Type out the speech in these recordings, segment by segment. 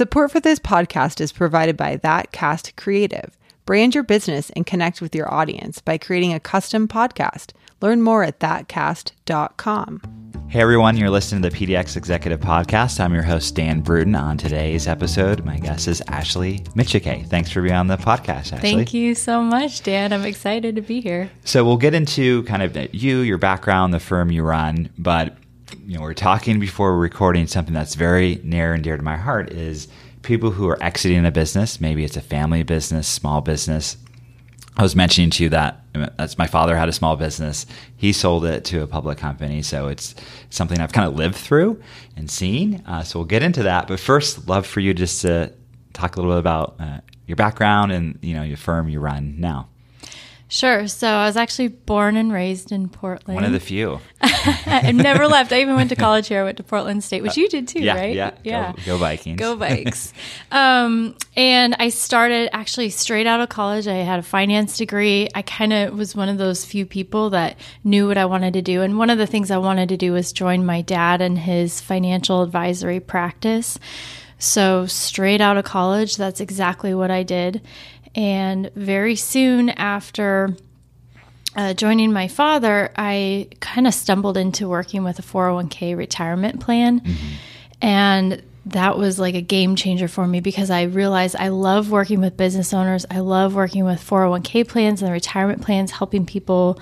Support for this podcast is provided by That Cast Creative. Brand your business and connect with your audience by creating a custom podcast. Learn more at thatcast.com. Hey everyone, you're listening to the PDX Executive Podcast. I'm your host, Dan Bruton. On today's episode, my guest is Ashley Michike. Thanks for being on the podcast, Ashley. Thank you so much, Dan. I'm excited to be here. So we'll get into kind of you, your background, the firm you run, but you know, we're talking before recording something that's very near and dear to my heart is people who are exiting a business. Maybe it's a family business, small business. I was mentioning to you that that's my father had a small business. He sold it to a public company, so it's something I've kind of lived through and seen. Uh, so we'll get into that. But first, love for you just to talk a little bit about uh, your background and you know your firm you run now. Sure. So I was actually born and raised in Portland. One of the few. I've never left. I even went to college here. I went to Portland State, which you did too, yeah, right? Yeah. Yeah. Go, go Vikings. Go Vikes. um, and I started actually straight out of college. I had a finance degree. I kind of was one of those few people that knew what I wanted to do. And one of the things I wanted to do was join my dad in his financial advisory practice. So straight out of college, that's exactly what I did. And very soon after uh, joining my father, I kind of stumbled into working with a 401k retirement plan. Mm-hmm. And that was like a game changer for me because I realized I love working with business owners. I love working with 401k plans and retirement plans, helping people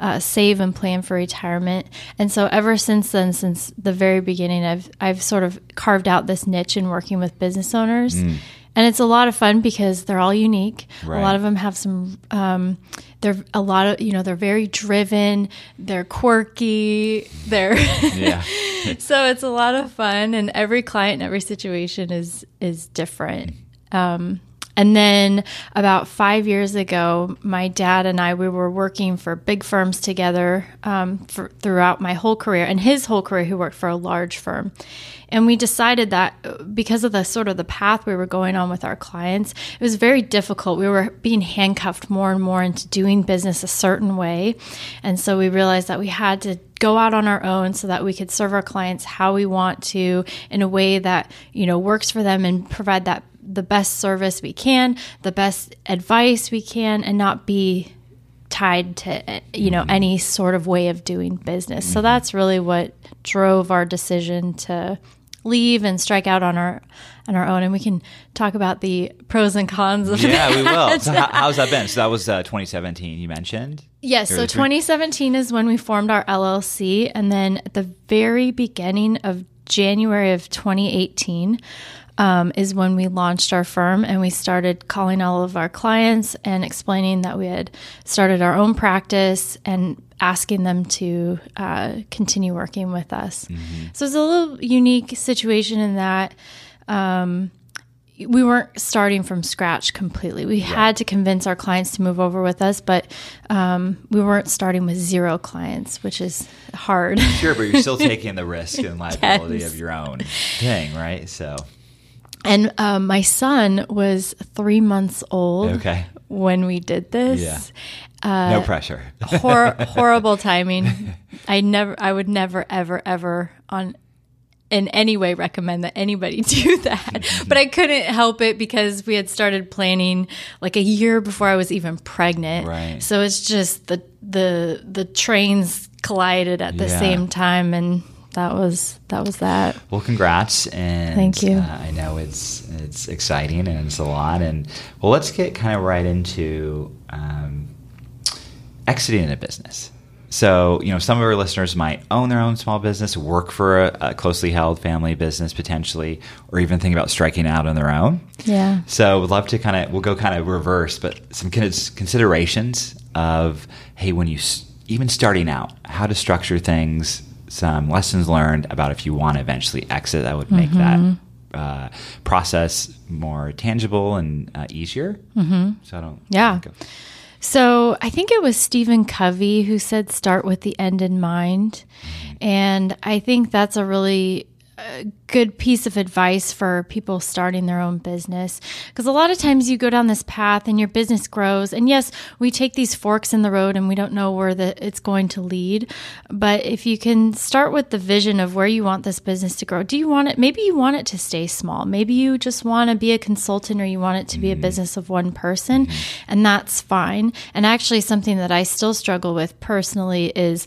uh, save and plan for retirement. And so ever since then, since the very beginning, I've I've sort of carved out this niche in working with business owners. Mm and it's a lot of fun because they're all unique. Right. A lot of them have some. Um, they're a lot of you know they're very driven. They're quirky. They're yeah. so it's a lot of fun, and every client and every situation is is different. Um, and then about five years ago, my dad and I we were working for big firms together um, for, throughout my whole career, and his whole career he worked for a large firm. And we decided that uh, because of the sort of the path we were going on with our clients, it was very difficult. We were being handcuffed more and more into doing business a certain way. And so we realized that we had to go out on our own so that we could serve our clients how we want to in a way that, you know, works for them and provide that the best service we can, the best advice we can and not be tied to you know mm-hmm. any sort of way of doing business. So mm-hmm. that's really what drove our decision to leave and strike out on our on our own and we can talk about the pros and cons of yeah that. we will so how, how's that been so that was uh, 2017 you mentioned yes so 2017 is when we formed our llc and then at the very beginning of january of 2018 um, is when we launched our firm and we started calling all of our clients and explaining that we had started our own practice and asking them to uh, continue working with us. Mm-hmm. So it's a little unique situation in that. Um, we weren't starting from scratch completely. We had to convince our clients to move over with us, but um, we weren't starting with zero clients, which is hard. Sure, but you're still taking the risk and liability yes. of your own thing, right? So and um, my son was three months old okay. when we did this. Yeah. Uh, no pressure. hor- horrible timing. I never, I would never, ever, ever on in any way recommend that anybody do that. but I couldn't help it because we had started planning like a year before I was even pregnant. Right. So it's just the the the trains collided at the yeah. same time and that was that was that. Well, congrats and thank you. Uh, I know it's it's exciting and it's a lot. And well, let's get kind of right into um, exiting a business. So, you know, some of our listeners might own their own small business, work for a, a, closely held family business potentially, or even think about striking out on their own. Yeah. So, we'd love to kind of, we'll go kind of reverse, but some considerations of, hey, when you, even starting out, how to structure things, some lessons learned about if you want to eventually exit that would make mm-hmm. that uh, process more tangible and uh, easier. Mm-hmm. So I don't. Yeah. So I think it was Stephen Covey who said, "Start with the end in mind," mm-hmm. and I think that's a really a good piece of advice for people starting their own business. Because a lot of times you go down this path and your business grows and yes we take these forks in the road and we don't know where the, it's going to lead but if you can start with the vision of where you want this business to grow do you want it maybe you want it to stay small. Maybe you just want to be a consultant or you want it to be a mm-hmm. business of one person mm-hmm. and that's fine. And actually something that i still struggle with personally is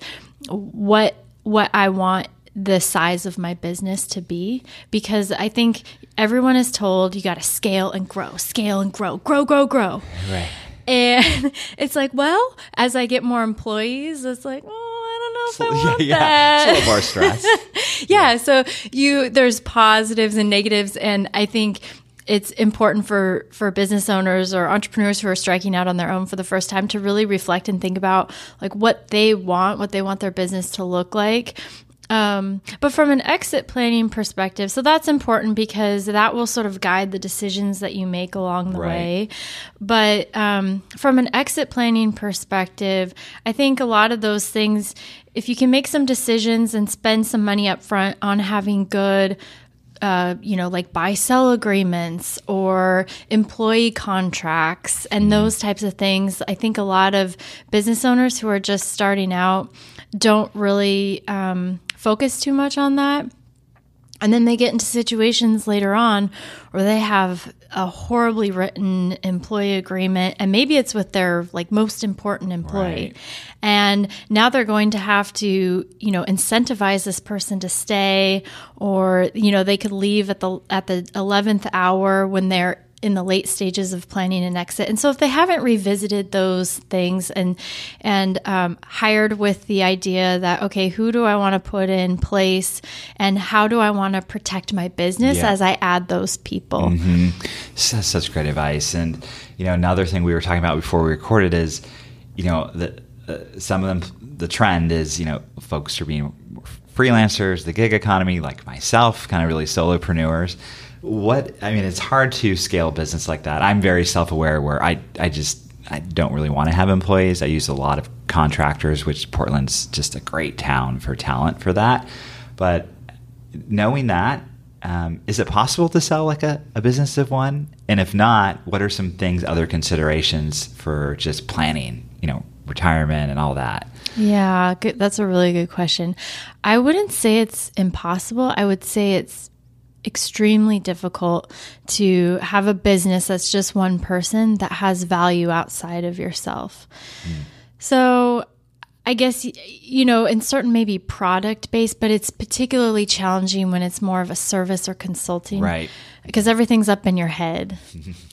what what i want the size of my business to be because I think everyone is told you got to scale and grow, scale and grow, grow, grow, grow. Right. And it's like, well, as I get more employees, it's like, oh, I don't know if I yeah, want yeah. that. It's a little more stress. yeah, so you there's positives and negatives and I think it's important for for business owners or entrepreneurs who are striking out on their own for the first time to really reflect and think about like what they want, what they want their business to look like. Um, but from an exit planning perspective, so that's important because that will sort of guide the decisions that you make along the Right. way. But um, from an exit planning perspective, I think a lot of those things, if you can make some decisions and spend some money up front on having good uh, you know, like buy sell agreements or employee contracts and those types of things. I think a lot of business owners who are just starting out don't really um, focus too much on that. And then they get into situations later on where they have a horribly written employee agreement, and maybe it's with their like most important employee. Right. And now they're going to have to, you know, incentivize this person to stay, or you know, they could leave at the at the eleventh hour when they're in the late stages of planning an exit. And so if they haven't revisited those things and and um, hired with the idea that okay, who do I want to put in place, and how do I want to protect my business Yeah. as I add those people? So- That's such great advice. And you know, another thing we were talking about before we recorded is, you know, the uh, some of them the trend is you know folks are being freelancers, the gig economy, like myself, kind of really solopreneurs. What I mean, it's hard to scale a business like that. I'm very self aware where I I just I don't really want to have employees. I use a lot of contractors, which Portland's just a great town for talent for that. But knowing that, um, is it possible to sell like a, a business of one? And if not, what are some things, other considerations for just planning, you know, retirement and all that? Yeah, good. that's a really good question. I wouldn't say it's impossible. I would say it's extremely difficult to have a business that's just one person that has value outside of yourself. Hmm. So, I guess you know, in certain maybe product based, but it's particularly challenging when it's more of a service or consulting, Right. Because everything's up in your head.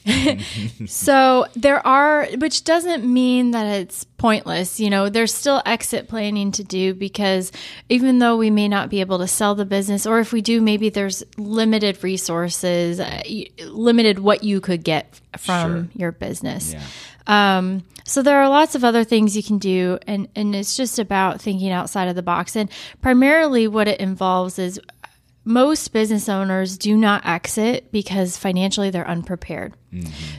so there are, which doesn't mean that it's pointless. You know, there's still exit planning to do because even though we may not be able to sell the business, or if we do, maybe there's limited resources, uh, limited what you could get from Sure. your business. Yeah. Um, so there are lots of other things you can do, and and it's just about thinking outside of the box. And primarily, what it involves is most business owners do not exit because financially they're unprepared.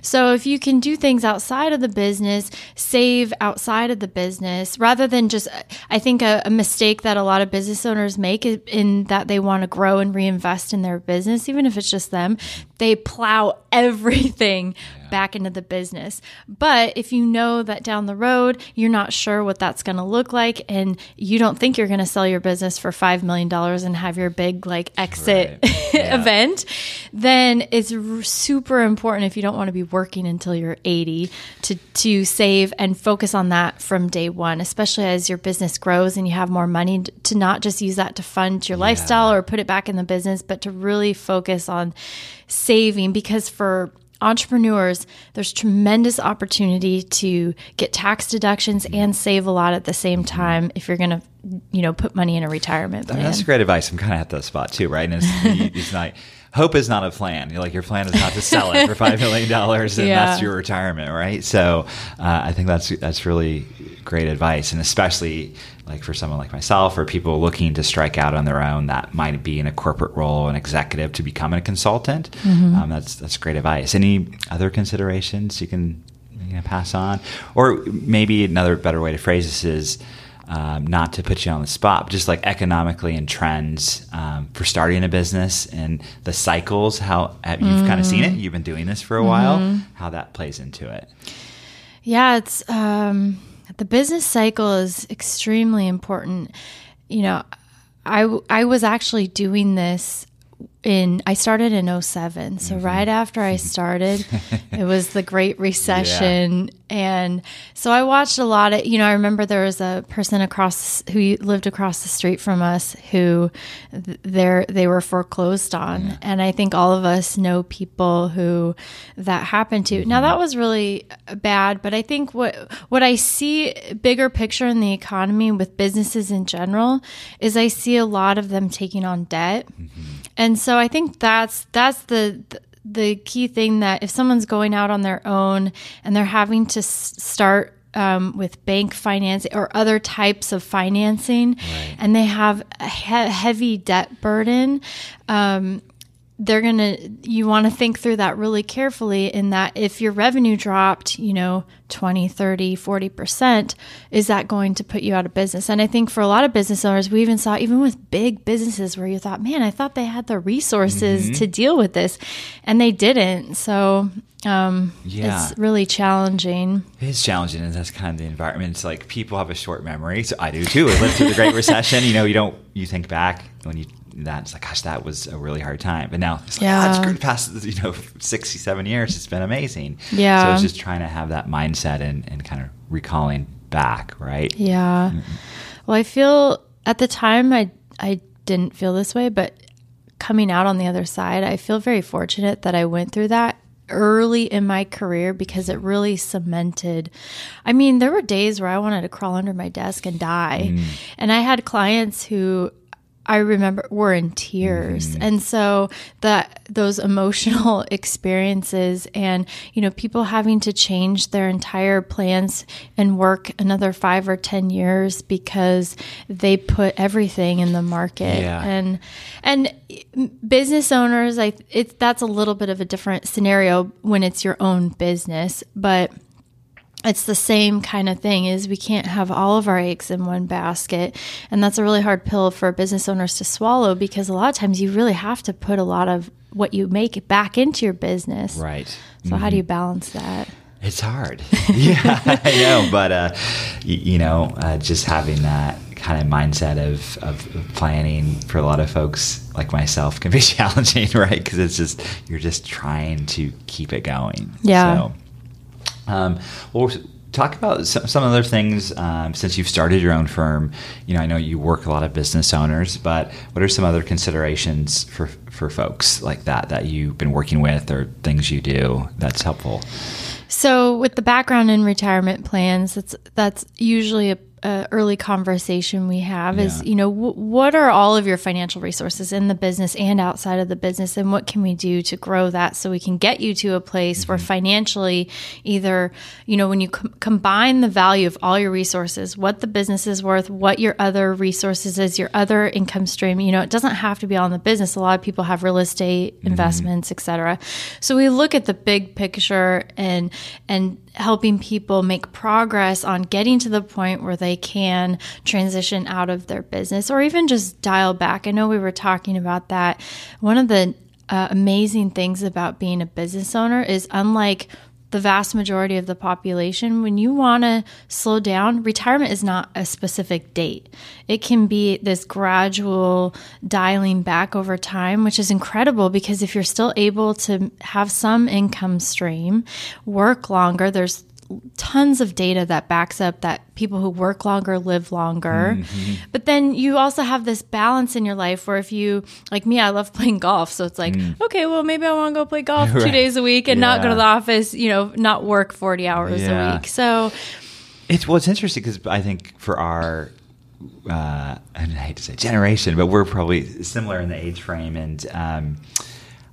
So if you can do things outside of the business, save outside of the business, rather than just, I think a, a mistake that a lot of business owners make is in that they want to grow and reinvest in their business, even if it's just them, they plow everything back into the business. But if you know that down the road, you're not sure what that's going to look like and you don't think you're going to sell your business for $5 million and have your big like exit Right. Yeah. event, then it's r- super important if you don't want to be working until you're 80 to, to save and focus on that from day one, especially as your business grows and you have more money to not just use that to fund your lifestyle or put it back in the business, but to really focus on saving because for entrepreneurs there's tremendous opportunity to get tax deductions and save a lot at the same time if you're going to you know put money in a retirement I plan mean, that's great advice. I'm kind of at that spot too, right? And it's, it's not hope is not a plan. You're like your plan is not to sell it for five million dollars, and Yeah. that's your retirement, right? So uh, I think that's that's really great advice, and especially like for someone like myself or people looking to strike out on their own that might be in a corporate role, an executive to become a consultant. Um, that's that's great advice. Any other considerations you can you know, pass on, or maybe another better way to phrase this is. Um, not to put you on the spot, but just like economically and trends um, for starting a business and the cycles, how have, you've kind of seen it. You've been doing this for a while, how that plays into it. Yeah, it's um, the business cycle is extremely important. You know, I I was actually doing this in I started in 7 So Mm-hmm. right after I started, it was the Great Recession and so I watched a lot of, you know, I remember there was a person across who lived across the street from us who they they were foreclosed on and I think all of us know people who that happened to. Now mm-hmm. that was really bad, but I think what what I see bigger picture in the economy with businesses in general is I see a lot of them taking on debt. Mm-hmm. And so I think that's that's the the key thing that if someone's going out on their own and they're having to s- start um, with bank financing or other types of financing, and they have a he- heavy debt burden. Um, they're going to you want to think through that really carefully in that if your revenue dropped you know 20 30 40% is that going to put you out of business and i think for a lot of business owners we even saw even with big businesses where you thought man i thought they had the resources to deal with this and they didn't so um, Yeah. it's really challenging It is challenging, and that's kind of the environment. It's like people have a short memory, so I do too. I lived through the Great Recession. You know, you don't you think back when you that it's like, gosh, that was a really hard time. But now it's like, Yeah. yeah, it's great past you know sixty seven years. It's been amazing. Yeah. So it's just trying to have that mindset and and kind of recalling back, right? Yeah. Mm-hmm. Well, I feel at the time I I didn't feel this way, but coming out on the other side, I feel very fortunate that I went through that early in my career because it really cemented. I mean, there were days where I wanted to crawl under my desk and die. Mm. And I had clients who I remember were in tears. Mm-hmm. And so that those emotional experiences and you know people having to change their entire plans and work another 5 or 10 years because they put everything in the market. Yeah. And and business owners I it's that's a little bit of a different scenario when it's your own business, but it's the same kind of thing is we can't have all of our eggs in one basket and that's a really hard pill for business owners to swallow because a lot of times you really have to put a lot of what you make back into your business Right. so how do you balance that It's hard. yeah, I know. But, uh, y- you know, uh, just having that kind of mindset of, of, of planning for a lot of folks like myself can be challenging, right? Because it's just, you're just trying to keep it going. Yeah. So, um, well, talk about some, some other things um, since you've started your own firm. You know, I know you work a lot of business owners, but what are some other considerations for for folks like that that you've been working with or things you do that's helpful? So, with the background in retirement plans, that's that's usually a, a early conversation we have. Is you know w- what are all of your financial resources in the business and outside of the business, and what can we do to grow that so we can get you to a place where mm-hmm. financially, either you know when you com- combine the value of all your resources, what the business is worth, what your other resources is, your other income stream. You know, it doesn't have to be all in the business. A lot of people have real estate mm-hmm. investments, etc. So we look at the big picture and and helping people make progress on getting to the point where they can transition out of their business or even just dial back. I know we were talking about that. One of the uh, amazing things about being a business owner is unlike the vast majority of the population, when you want to slow down, retirement is not a specific date. It can be this gradual dialing back over time, which is incredible because if you're still able to have some income stream, work longer, there's tons of data that backs up that people who work longer live longer. But then you also have this balance in your life where if you, like me, I love playing golf. So it's like, okay, well, maybe I want to go play golf two days a week and not go to the office, you know, not work 40 hours Yeah. a week. So, It's well, it's interesting because I think for our, uh, I hate to say generation, but we're probably similar in the age frame, and um,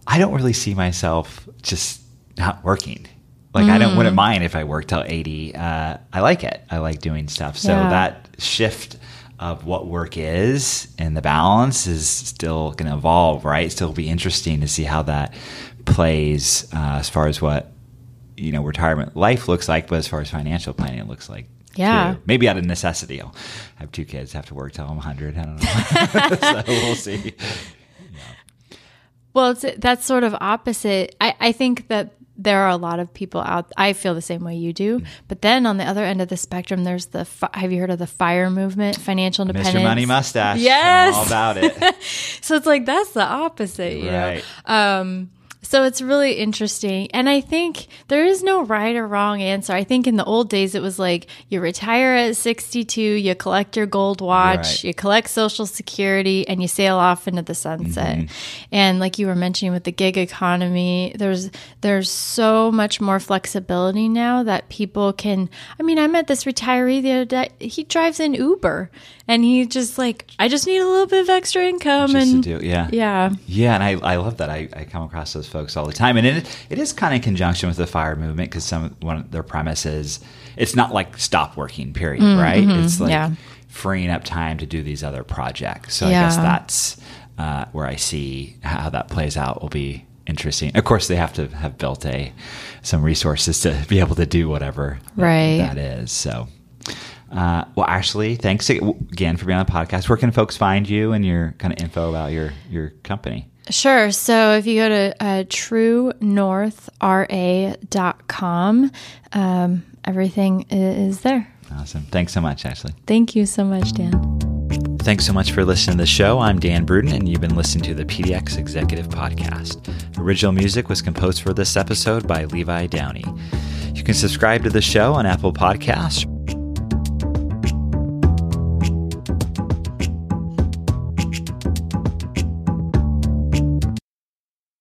I don't really see myself just not working. Like I don't Mm. wouldn't mind if I worked till eighty. Uh, I like it. I like doing stuff. So Yeah. that shift of what work is and the balance is still going to evolve, right? Still be interesting to see how that plays uh, as far as what you know retirement life looks like, but as far as financial planning it looks like. Yeah. too. Maybe out of necessity. I'll have two kids, have to work till I'm 100. I don't know. so we'll see. Well, it's, that's sort of opposite. I, I think that there are a lot of people out. I feel the same way you do. But then on the other end of the spectrum, there's the. Have you heard of the FIRE movement, financial independence? Mr. Money Mustache. Yes. I'm all about it. So it's like that's the opposite, you Right. know. Um, so it's really interesting, and I think there is no right or wrong answer. I think in the old days it was like you retire at sixty-two, you collect your gold watch, Right. you collect Social Security, and you sail off into the sunset. Mm-hmm. And like you were mentioning with the gig economy, there's there's so much more flexibility now that people can. I mean, I met this retiree the other day. He drives in Uber, and he just like, I just need a little bit of extra income, Just and do, yeah. yeah. Yeah, and I, I love that. I, I come across those folks all the time, and it it is kind of in conjunction with the fire movement because some one of their premise is it's not like stop working period, right? It's like yeah. freeing up time to do these other projects. So I guess that's uh, where I see how that plays out will be interesting. Of course, they have to have built a some resources to be able to do whatever Right. that is. So. Uh, well, Ashley, thanks again for being on the podcast. Where can folks find you and your kind of info about your your company? Sure. So if you go to uh, truenorthra.com, um, everything is there. Awesome. Thanks so much, Ashley. Thank you so much, Dan. Thanks so much for listening to the show. I'm Dan Bruden, and you've been listening to the PDX Executive Podcast. Original music was composed for this episode by Levi Downey. You can subscribe to the show on Apple Podcasts